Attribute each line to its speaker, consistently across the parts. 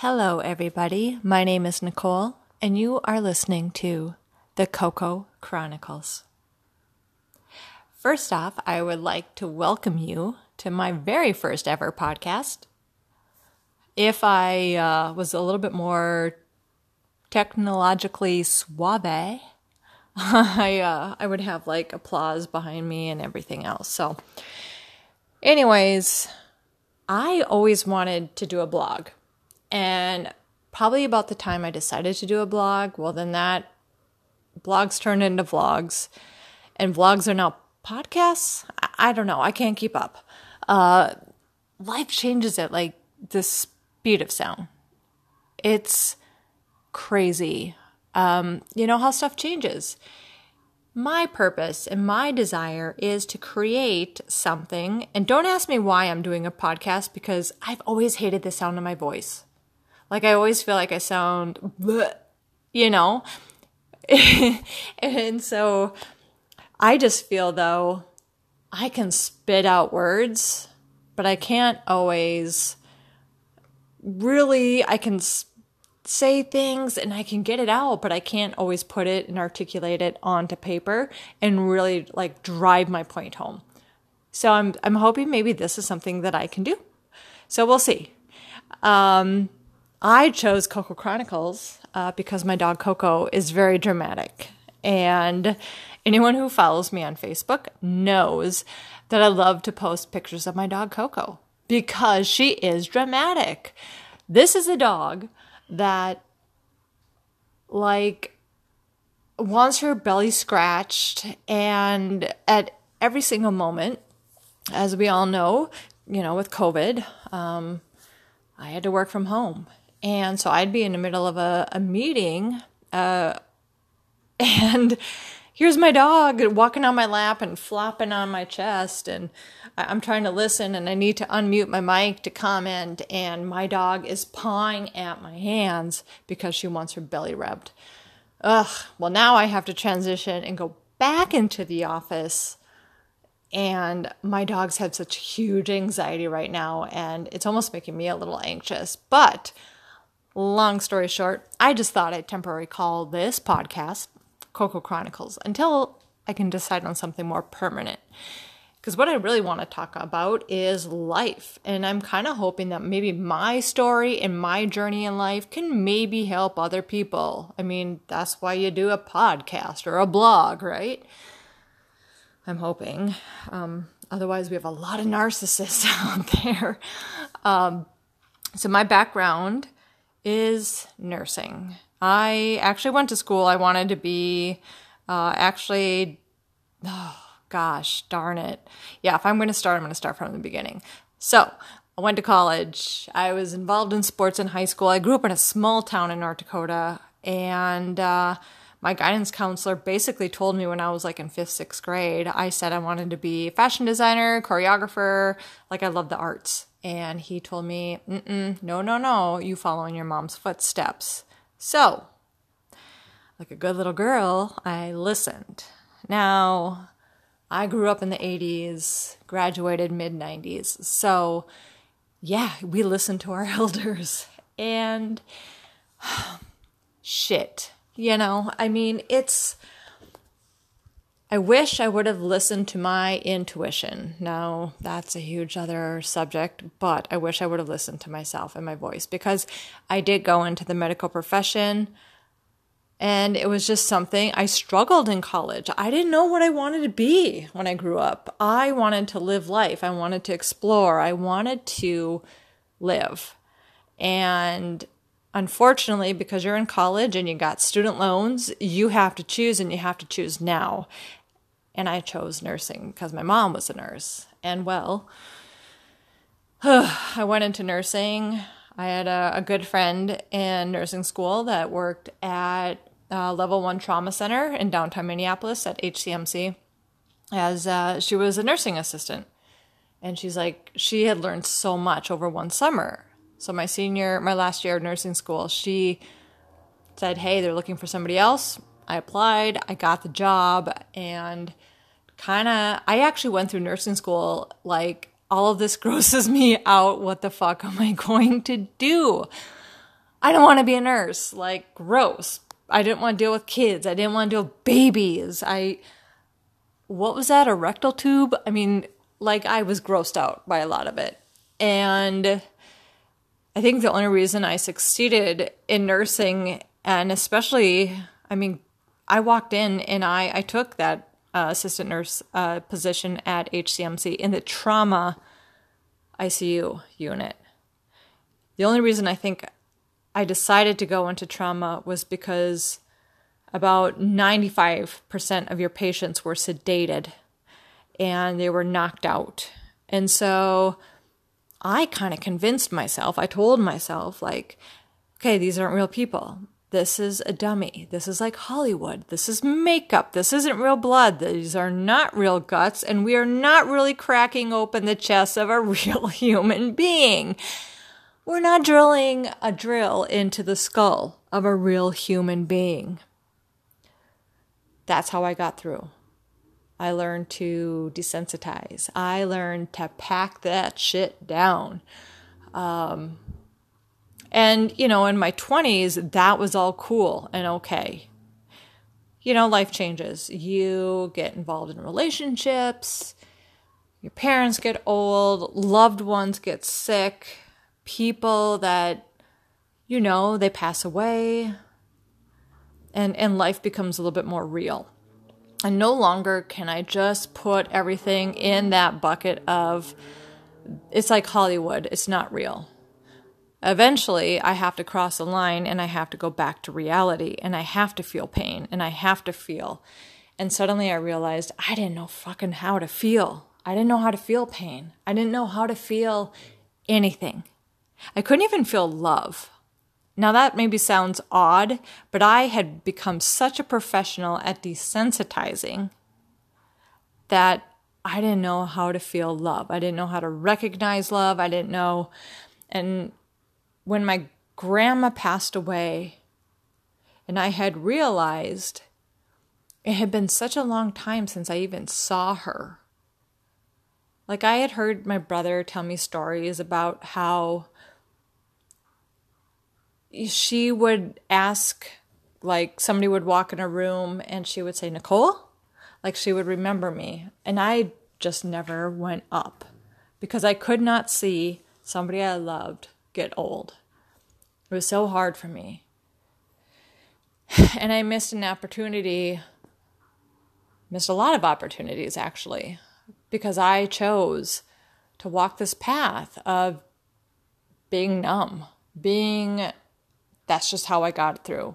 Speaker 1: Hello, everybody. My name is Nicole, and you are listening to the Coco Chronicles. First off, I would like to welcome you to my very first ever podcast. If I uh, was a little bit more technologically suave, I uh, I would have like applause behind me and everything else. So, anyways, I always wanted to do a blog. And probably about the time I decided to do a blog, well, then that blogs turned into vlogs, and vlogs are now podcasts. I, I don't know. I can't keep up. Uh, life changes at like the speed of sound. It's crazy. Um, you know how stuff changes. My purpose and my desire is to create something. And don't ask me why I'm doing a podcast because I've always hated the sound of my voice. Like I always feel like I sound, bleh, you know? and so I just feel though I can spit out words, but I can't always really, I can say things and I can get it out, but I can't always put it and articulate it onto paper and really like drive my point home. So I'm I'm hoping maybe this is something that I can do. So we'll see. Um, I chose Coco Chronicles uh, because my dog Coco is very dramatic. And anyone who follows me on Facebook knows that I love to post pictures of my dog Coco because she is dramatic. This is a dog that, like, wants her belly scratched, and at every single moment, as we all know, you know, with COVID, um, I had to work from home. And so I'd be in the middle of a, a meeting, uh, and here's my dog walking on my lap and flopping on my chest. And I'm trying to listen and I need to unmute my mic to comment. And my dog is pawing at my hands because she wants her belly rubbed. Ugh, well, now I have to transition and go back into the office. And my dogs have such huge anxiety right now, and it's almost making me a little anxious. But long story short, I just thought I'd temporarily call this podcast Coco Chronicles until I can decide on something more permanent. Because what I really want to talk about is life. And I'm kind of hoping that maybe my story and my journey in life can maybe help other people. I mean, that's why you do a podcast or a blog, right? I'm hoping. Um, otherwise, we have a lot of narcissists out there. Um, so, my background is nursing. I actually went to school. I wanted to be uh, actually, oh gosh, darn it. Yeah, if I'm going to start, I'm going to start from the beginning. So I went to college. I was involved in sports in high school. I grew up in a small town in North Dakota, and uh, my guidance counselor basically told me when I was like in fifth, sixth grade, I said I wanted to be a fashion designer, choreographer, like I love the arts. And he told me, no, no, no, you follow in your mom's footsteps. So, like a good little girl, I listened. Now, I grew up in the 80s, graduated mid 90s. So, yeah, we listened to our elders. And shit, you know, I mean, it's. I wish I would have listened to my intuition. Now, that's a huge other subject, but I wish I would have listened to myself and my voice because I did go into the medical profession and it was just something I struggled in college. I didn't know what I wanted to be when I grew up. I wanted to live life, I wanted to explore, I wanted to live. And unfortunately, because you're in college and you got student loans, you have to choose and you have to choose now. And I chose nursing because my mom was a nurse. And well, I went into nursing. I had a, a, good friend in nursing school that worked at uh, Level 1 Trauma Center in downtown Minneapolis at HCMC as uh, she was a nursing assistant. And she's like, she had learned so much over one summer. So, my senior, my last year of nursing school, she said, Hey, they're looking for somebody else. I applied, I got the job, and kind of, I actually went through nursing school like, all of this grosses me out. What the fuck am I going to do? I don't want to be a nurse. Like, gross. I didn't want to deal with kids. I didn't want to deal with babies. I, what was that? A rectal tube? I mean, like, I was grossed out by a lot of it. And I think the only reason I succeeded in nursing, and especially, I mean, I walked in and I, I took that uh, assistant nurse uh, position at HCMC in the trauma ICU unit. The only reason I think I decided to go into trauma was because about 95% of your patients were sedated and they were knocked out. And so I kind of convinced myself, I told myself, like, okay, these aren't real people. This is a dummy. This is like Hollywood. This is makeup. This isn't real blood. These are not real guts. And we are not really cracking open the chest of a real human being. We're not drilling a drill into the skull of a real human being. That's how I got through. I learned to desensitize. I learned to pack that shit down. Um, and, you know, in my 20s, that was all cool and okay. You know, life changes. You get involved in relationships, your parents get old, loved ones get sick, people that you know they pass away and and life becomes a little bit more real and no longer can i just put everything in that bucket of it's like hollywood it's not real. Eventually i have to cross a line and i have to go back to reality and i have to feel pain and i have to feel. And suddenly i realized i didn't know fucking how to feel. I didn't know how to feel pain. I didn't know how to feel anything. I couldn't even feel love. Now, that maybe sounds odd, but I had become such a professional at desensitizing that I didn't know how to feel love. I didn't know how to recognize love. I didn't know. And when my grandma passed away, and I had realized it had been such a long time since I even saw her. Like, I had heard my brother tell me stories about how she would ask, like, somebody would walk in a room and she would say, Nicole? Like, she would remember me. And I just never went up because I could not see somebody I loved get old. It was so hard for me. And I missed an opportunity, missed a lot of opportunities actually, because I chose to walk this path of being numb, being that's just how I got through.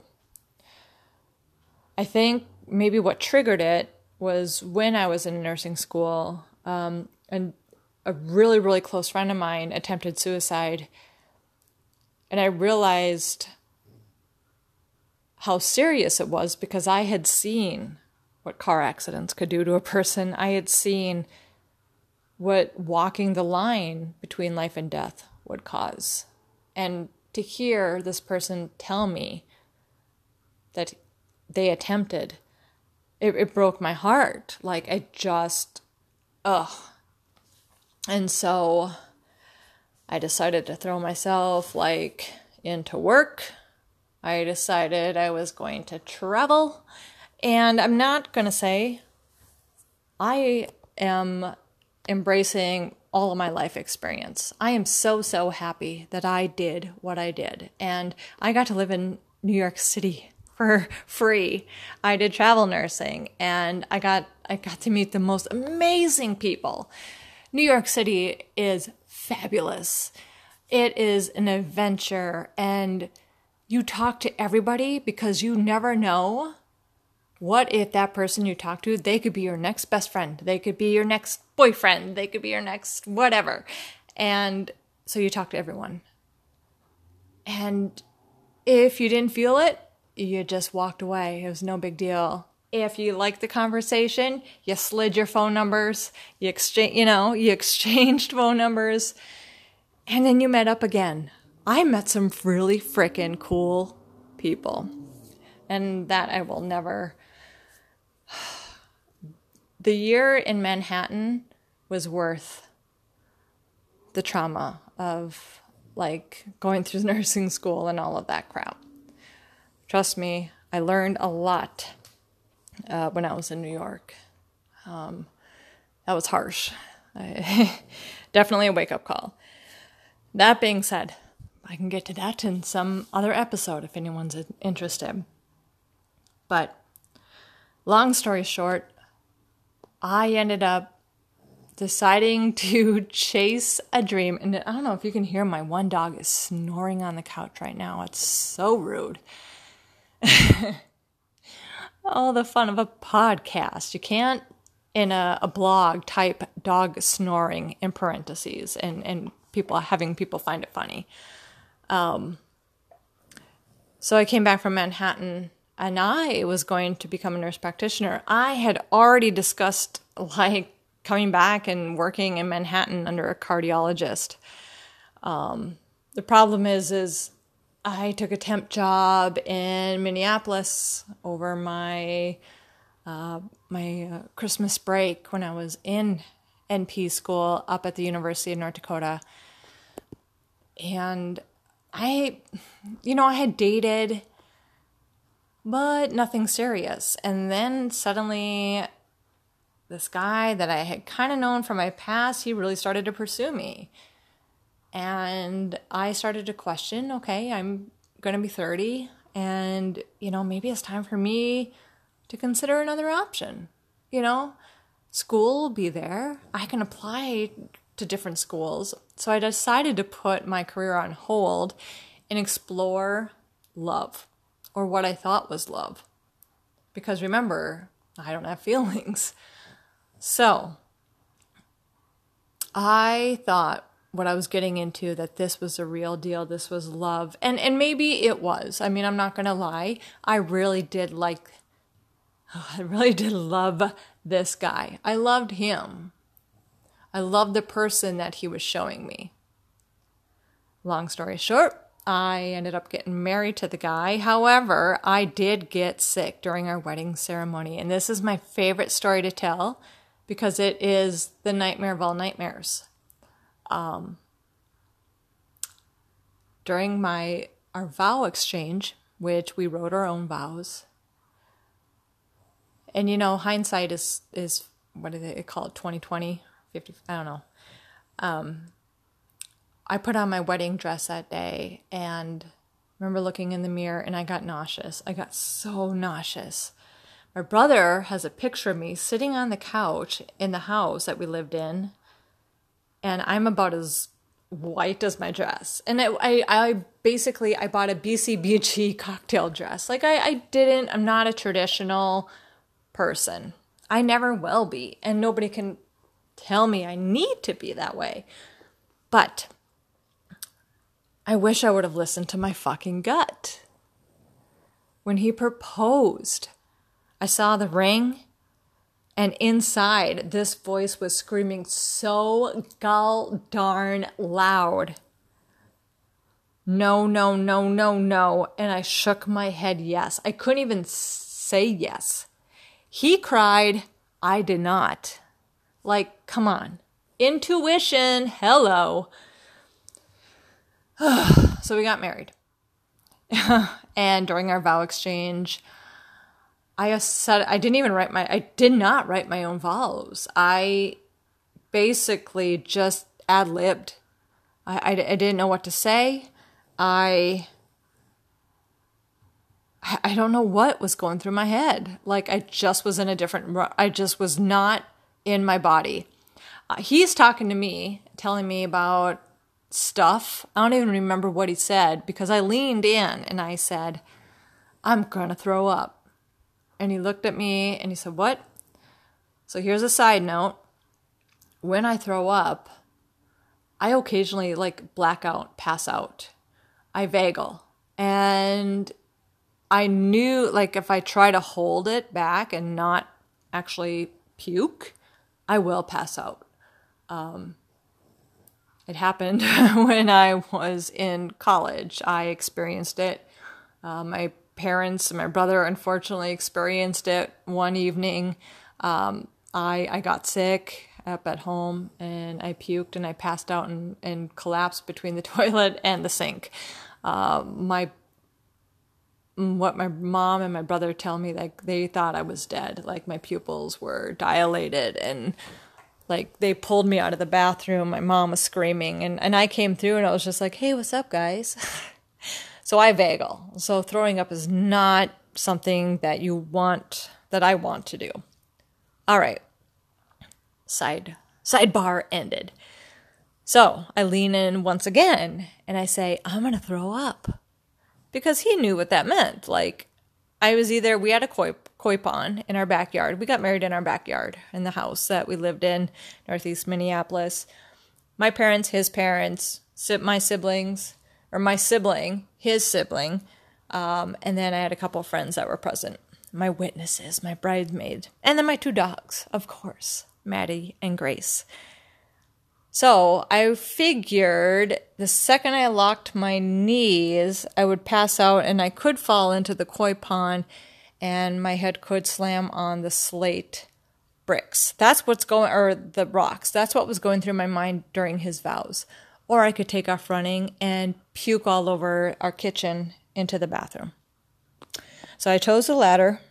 Speaker 1: I think maybe what triggered it was when I was in nursing school, um, and a really, really close friend of mine attempted suicide. And I realized how serious it was because I had seen what car accidents could do to a person. I had seen what walking the line between life and death would cause. And to hear this person tell me that they attempted, it, it broke my heart. Like, I just, ugh. And so I decided to throw myself like into work. I decided I was going to travel. And I'm not going to say I am embracing all of my life experience. I am so, so happy that I did what I did. And I got to live in New York City for free. I did travel nursing and I got I got to meet the most amazing people. New York City is fabulous. It is an adventure and you talk to everybody because you never know what if that person you talk to, they could be your next best friend, they could be your next boyfriend, they could be your next whatever. And so you talk to everyone. And if you didn't feel it, you just walked away. It was no big deal. If you liked the conversation, you slid your phone numbers, you exchange, you know, you exchanged phone numbers, and then you met up again. I met some really freaking cool people. And that I will never the year in Manhattan was worth the trauma of like going through nursing school and all of that crap. Trust me, I learned a lot uh, when I was in New York. Um, that was harsh. I, definitely a wake up call. That being said, I can get to that in some other episode if anyone's interested. But long story short, I ended up deciding to chase a dream. And I don't know if you can hear my one dog is snoring on the couch right now. It's so rude. All the fun of a podcast. You can't, in a, a blog, type dog snoring in parentheses and, and people having people find it funny. Um, so I came back from Manhattan and I was going to become a nurse practitioner. I had already discussed like coming back and working in Manhattan under a cardiologist. Um, the problem is, is I took a temp job in Minneapolis over my uh, my uh, Christmas break when I was in NP school up at the University of North Dakota, and I, you know, I had dated, but nothing serious. And then suddenly, this guy that I had kind of known from my past, he really started to pursue me. And I started to question okay, I'm going to be 30, and, you know, maybe it's time for me to consider another option. You know, school will be there. I can apply to different schools. So I decided to put my career on hold and explore love or what I thought was love. Because remember, I don't have feelings. So I thought what I was getting into that this was a real deal, this was love. And and maybe it was. I mean, I'm not going to lie. I really did like oh, I really did love this guy. I loved him. I loved the person that he was showing me. Long story short, I ended up getting married to the guy. However, I did get sick during our wedding ceremony. And this is my favorite story to tell because it is the nightmare of all nightmares. Um, during my our vow exchange, which we wrote our own vows. And you know, hindsight is is what do they call it, 2020 50, I don't know. Um, I put on my wedding dress that day and remember looking in the mirror and I got nauseous. I got so nauseous. My brother has a picture of me sitting on the couch in the house that we lived in, and I'm about as white as my dress. And I, I basically I bought a BCBG cocktail dress. Like I, I didn't. I'm not a traditional person. I never will be, and nobody can tell me I need to be that way. But I wish I would have listened to my fucking gut. When he proposed, I saw the ring, and inside, this voice was screaming so gall darn loud. No, no, no, no, no. And I shook my head yes. I couldn't even say yes. He cried. I did not. Like, come on. Intuition, hello. so we got married. and during our vow exchange, I said I didn't even write my I did not write my own vows. I basically just ad libbed. I, I, I didn't know what to say. I I don't know what was going through my head. Like I just was in a different I just was not in my body. Uh, he's talking to me, telling me about stuff. I don't even remember what he said because I leaned in and I said, I'm going to throw up. And he looked at me and he said, What? So here's a side note. When I throw up, I occasionally like black out, pass out. I vagal. And I knew like if I try to hold it back and not actually puke, I will pass out. Um, it happened when I was in college. I experienced it. Uh, my parents and my brother unfortunately experienced it one evening. Um, I, I got sick up at home and I puked and I passed out and, and collapsed between the toilet and the sink. Uh, my what my mom and my brother tell me like they thought I was dead. Like my pupils were dilated and like they pulled me out of the bathroom. My mom was screaming and, and I came through and I was just like, Hey, what's up guys? so I vagal. So throwing up is not something that you want that I want to do. All right. Side sidebar ended. So I lean in once again and I say, I'm gonna throw up because he knew what that meant. Like, I was either, we had a koi, koi pond in our backyard. We got married in our backyard in the house that we lived in, Northeast Minneapolis. My parents, his parents, my siblings, or my sibling, his sibling, um, and then I had a couple of friends that were present. My witnesses, my bridesmaid, and then my two dogs, of course, Maddie and Grace. So I figured the second I locked my knees, I would pass out and I could fall into the koi pond and my head could slam on the slate bricks. That's what's going, or the rocks. That's what was going through my mind during his vows. Or I could take off running and puke all over our kitchen into the bathroom. So I chose the latter.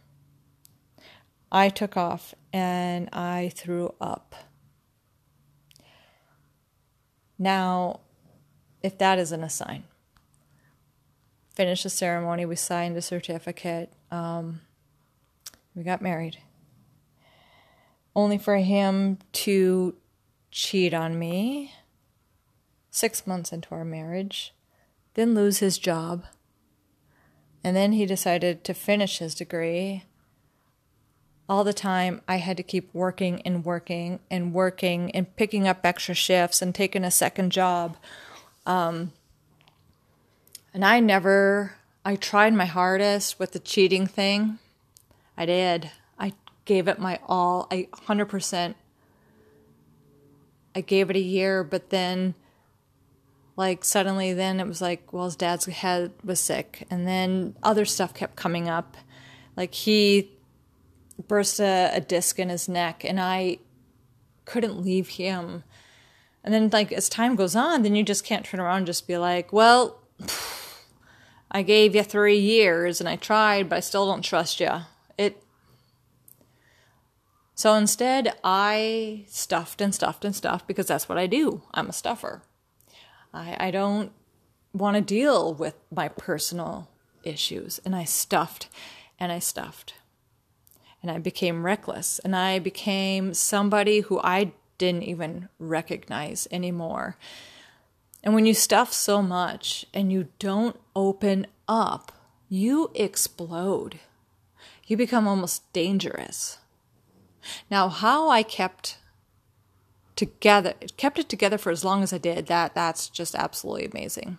Speaker 1: I took off and I threw up. Now, if that isn't a sign, finished the ceremony, we signed a certificate, um, we got married. Only for him to cheat on me six months into our marriage, then lose his job. And then he decided to finish his degree all the time I had to keep working and working and working and picking up extra shifts and taking a second job. Um, and I never, I tried my hardest with the cheating thing. I did. I gave it my all. I 100%. I gave it a year, but then, like, suddenly, then it was like, well, his dad's head was sick. And then other stuff kept coming up. Like, he burst a, a disc in his neck, and I couldn't leave him. And then, like, as time goes on, then you just can't turn around and just be like, well, I gave you three years and I tried, but I still don't trust you. It. So instead, I stuffed and stuffed and stuffed because that's what I do. I'm a stuffer. I, I don't want to deal with my personal issues. And I stuffed and I stuffed and I became reckless and I became somebody who I didn't even recognize anymore. And when you stuff so much and you don't open up, you explode. You become almost dangerous. Now, how I kept together, kept it together for as long as I did, that that's just absolutely amazing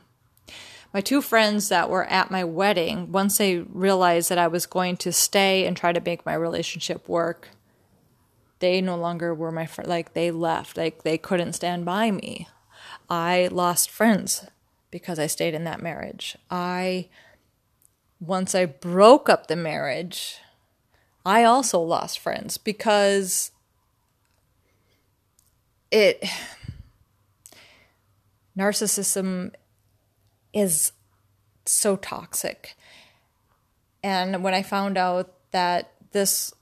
Speaker 1: my two friends that were at my wedding, once they realized that I was going to stay and try to make my relationship work, they no longer were my friend. Like they left. Like they couldn't stand by me. I lost friends because I stayed in that marriage. I, once I broke up the marriage, I also lost friends because it, narcissism is so toxic. And when I found out that this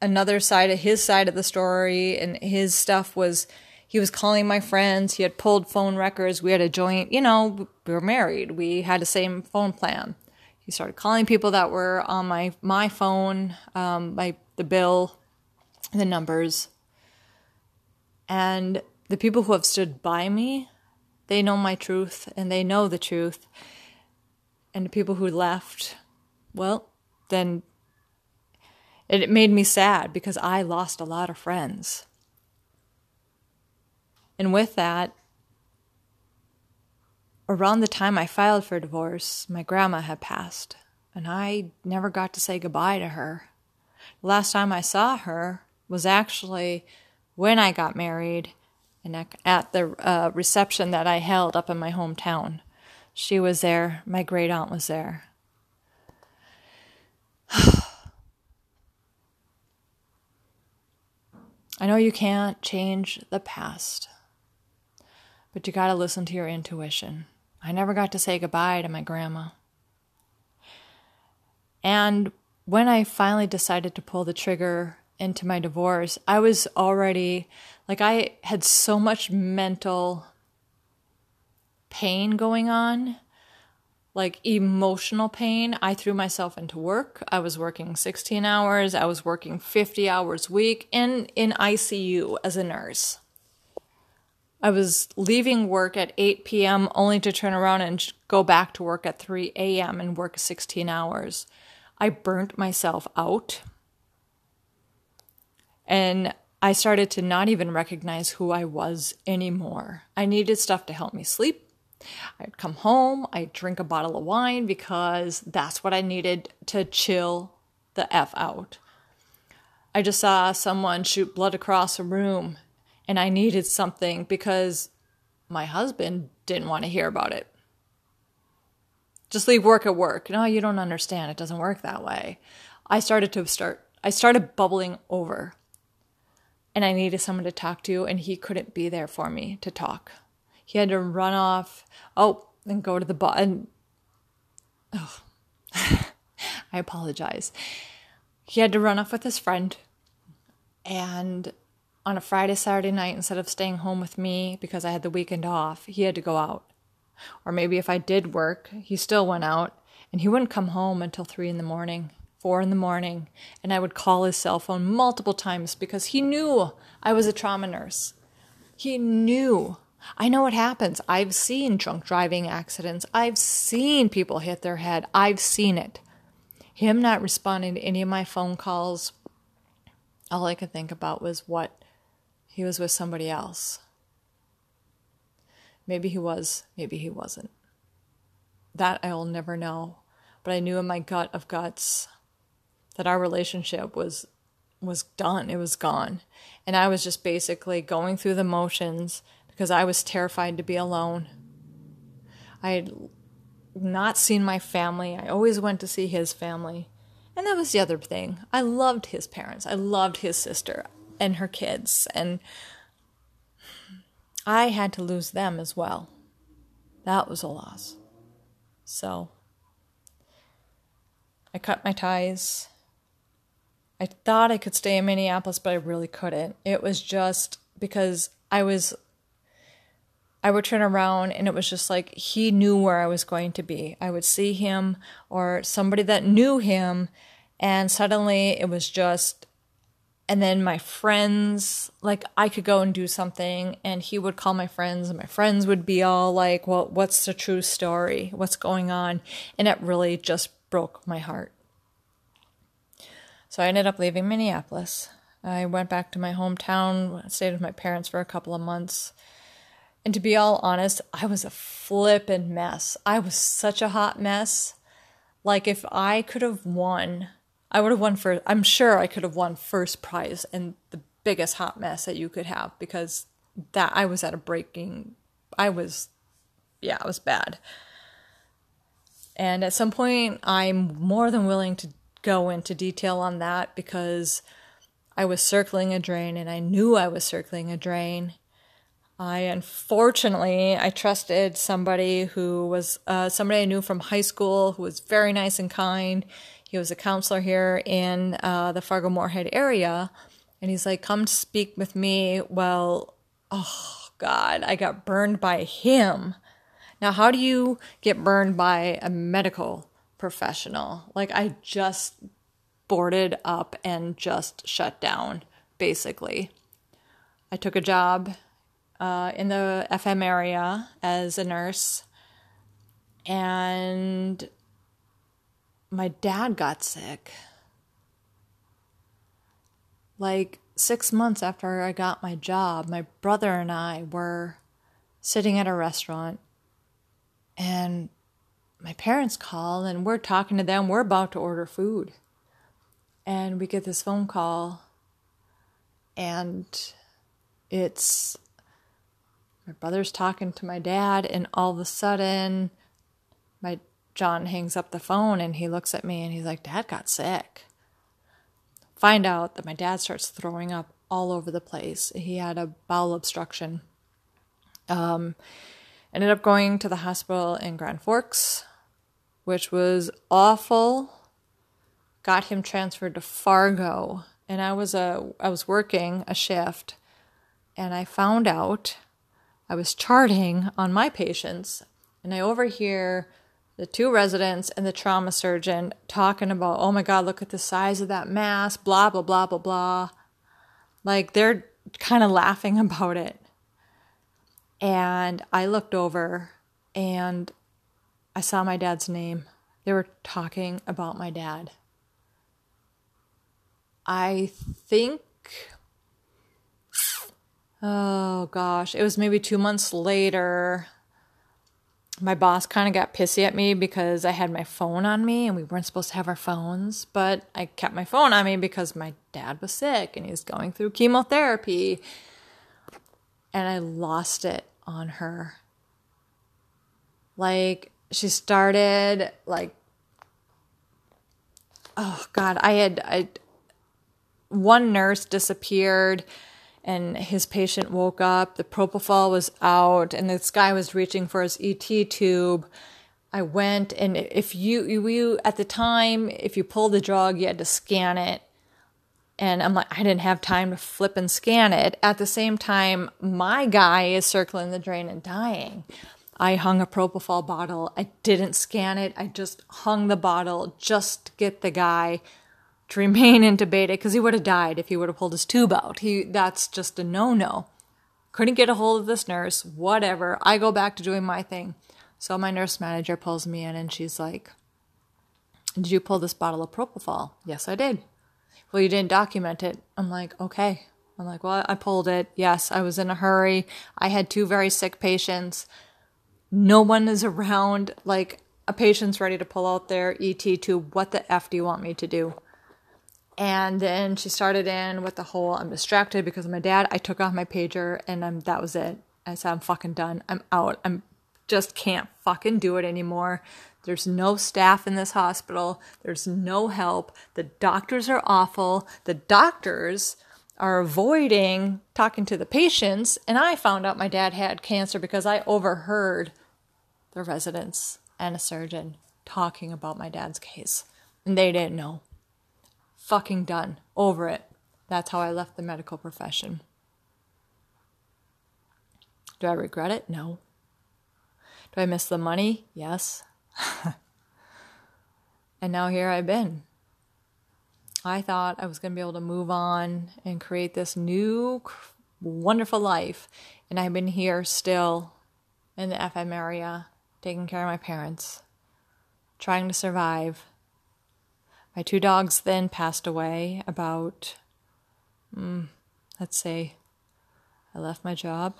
Speaker 1: another side of his side of the story and his stuff was he was calling my friends, he had pulled phone records, we had a joint, you know, we were married, we had the same phone plan. He started calling people that were on my my phone, um, my the bill, the numbers, and the people who have stood by me they know my truth and they know the truth. And the people who left, well, then it made me sad because I lost a lot of friends. And with that, around the time I filed for divorce, my grandma had passed, and I never got to say goodbye to her. The last time I saw her was actually when I got married and at the uh, reception that I held up in my hometown. She was there, my great aunt was there. I know you can't change the past, but you got to listen to your intuition. I never got to say goodbye to my grandma. And when I finally decided to pull the trigger into my divorce, I was already like, I had so much mental pain going on, like emotional pain. I threw myself into work. I was working 16 hours, I was working 50 hours a week in, in ICU as a nurse. I was leaving work at 8 p.m. only to turn around and go back to work at 3 a.m. and work 16 hours. I burnt myself out. And I started to not even recognize who I was anymore. I needed stuff to help me sleep. I'd come home, I'd drink a bottle of wine because that's what I needed to chill the F out. I just saw someone shoot blood across a room and I needed something because my husband didn't want to hear about it. Just leave work at work. No, you don't understand. It doesn't work that way. I started to start, I started bubbling over and I needed someone to talk to, and he couldn't be there for me to talk. He had to run off, oh, and go to the bar. And oh, I apologize. He had to run off with his friend, and on a Friday, Saturday night, instead of staying home with me because I had the weekend off, he had to go out. Or maybe if I did work, he still went out and he wouldn't come home until three in the morning four in the morning, and I would call his cell phone multiple times because he knew I was a trauma nurse. He knew. I know what happens. I've seen drunk driving accidents. I've seen people hit their head. I've seen it. Him not responding to any of my phone calls, all I could think about was what he was with somebody else. Maybe he was, maybe he wasn't. That I'll never know. But I knew in my gut of guts that our relationship was was done. It was gone. And I was just basically going through the motions because I was terrified to be alone. I had not seen my family. I always went to see his family. And that was the other thing. I loved his parents. I loved his sister and her kids. And I had to lose them as well. That was a loss. So I cut my ties. I thought I could stay in Minneapolis, but I really couldn't. It was just because I was I would turn around and it was just like he knew where I was going to be. I would see him or somebody that knew him, and suddenly it was just, and then my friends, like I could go and do something, and he would call my friends, and my friends would be all like, Well, what's the true story? What's going on? And it really just broke my heart. So I ended up leaving Minneapolis. I went back to my hometown, stayed with my parents for a couple of months. And to be all honest, I was a flippin' mess. I was such a hot mess. Like if I could have won, I would have won for I'm sure I could have won first prize and the biggest hot mess that you could have because that I was at a breaking I was yeah, I was bad. And at some point I'm more than willing to go into detail on that because I was circling a drain and I knew I was circling a drain. I unfortunately I trusted somebody who was uh, somebody I knew from high school who was very nice and kind. He was a counselor here in uh, the Fargo Moorhead area, and he's like, "Come speak with me." Well, oh God, I got burned by him. Now, how do you get burned by a medical professional. Like I just boarded up and just shut down, basically. I took a job uh, in the FM area as a nurse, and my dad got sick. Like six months after I got my job, my brother and I were sitting at a restaurant, and my parents call and we're talking to them. We're about to order food. And we get this phone call, and it's my brother's talking to my dad, and all of a sudden, my John hangs up the phone and he looks at me and he's like, Dad got sick. Find out that my dad starts throwing up all over the place. He had a bowel obstruction. Um, ended up going to the hospital in Grand Forks, which was awful. Got him transferred to Fargo, and I was a I was working a shift, and I found out I was charting on my patients, and I overhear the two residents and the trauma surgeon talking about, oh my God, look at the size of that mass, blah, blah, blah, blah, blah. Like they're kind of laughing about it. And I looked over and I saw my dad's name. They were talking about my dad. I think, oh gosh, it was maybe two months later my boss kind of got pissy at me because I had my phone on me and we weren't supposed to have our phones, but I kept my phone on me because my dad was sick and he was going through chemotherapy. And I lost it on her. Like she started like oh god, I had I one nurse disappeared and his patient woke up. The propofol was out, and this guy was reaching for his ET tube. I went, and if you, you at the time, if you pulled the drug, you had to scan it. And I'm like, I didn't have time to flip and scan it. At the same time, my guy is circling the drain and dying. I hung a propofol bottle. I didn't scan it. I just hung the bottle just to get the guy to remain intubated because he would have died if he would have pulled his tube out. He that's just a no-no. Couldn't get a hold of this nurse, whatever. I go back to doing my thing. So my nurse manager pulls me in and she's like, "Did you pull this bottle of propofol?" "Yes, I did." "Well, you didn't document it." I'm like, "Okay." I'm like, "Well, I pulled it. Yes, I was in a hurry. I had two very sick patients. No one is around like a patient's ready to pull out their ET tube. What the F do you want me to do? And then she started in with the whole I'm distracted because of my dad. I took off my pager and I'm, that was it. I said, I'm fucking done. I'm out. I'm just can't fucking do it anymore. There's no staff in this hospital. There's no help. The doctors are awful. The doctors are avoiding talking to the patients. And I found out my dad had cancer because I overheard the residents and a surgeon talking about my dad's case. And they didn't know fucking done. Over it. That's how I left the medical profession. Do I regret it? No. Do I miss the money? Yes. and now here I've been. I thought I was going to be able to move on and create this new, wonderful life. And I've been here still in the FM area, taking care of my parents, trying to survive my two dogs then passed away about, mm, let's say, I left my job.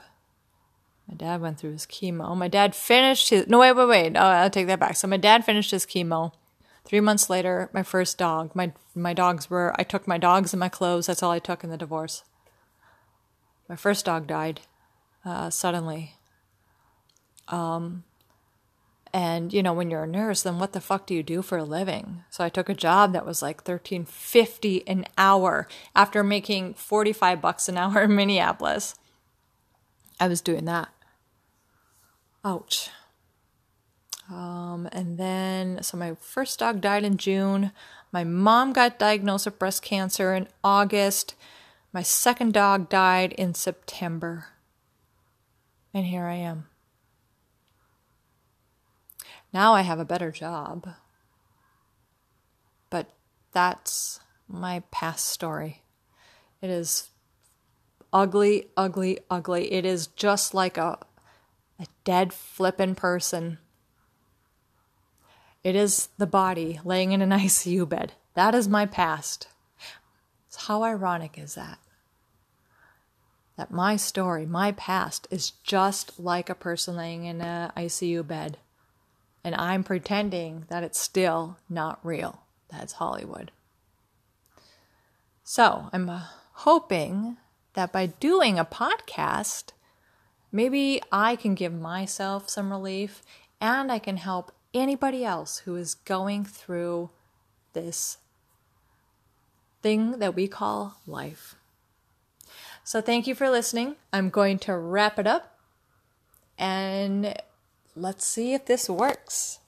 Speaker 1: My dad went through his chemo. My dad finished his. No, wait, wait, wait. Oh, I'll take that back. So my dad finished his chemo. Three months later, my first dog. My my dogs were. I took my dogs and my clothes. That's all I took in the divorce. My first dog died uh, suddenly. Um, and you know, when you're a nurse, then what the fuck do you do for a living? So I took a job that was like thirteen fifty an hour after making forty five bucks an hour in Minneapolis. I was doing that. Ouch. Um, and then, so my first dog died in June. My mom got diagnosed with breast cancer in August. My second dog died in September. And here I am. Now I have a better job. But that's my past story. It is ugly, ugly, ugly. It is just like a, a dead flippin' person. It is the body laying in an ICU bed. That is my past. How ironic is that? That my story, my past, is just like a person laying in an ICU bed and I'm pretending that it's still not real. That's Hollywood. So I'm uh, hoping that by doing a podcast, maybe I can give myself some relief and I can help anybody else who is going through this thing that we call life. So thank you for listening. I'm going to wrap it up and let's see if this works.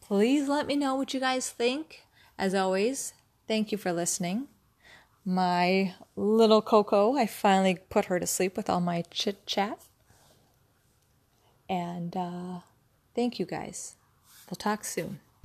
Speaker 1: Please let me know what you guys think. As always, thank you for listening. My little Coco, I finally put her to sleep with all my chit chat. And uh, thank you guys. We'll talk soon.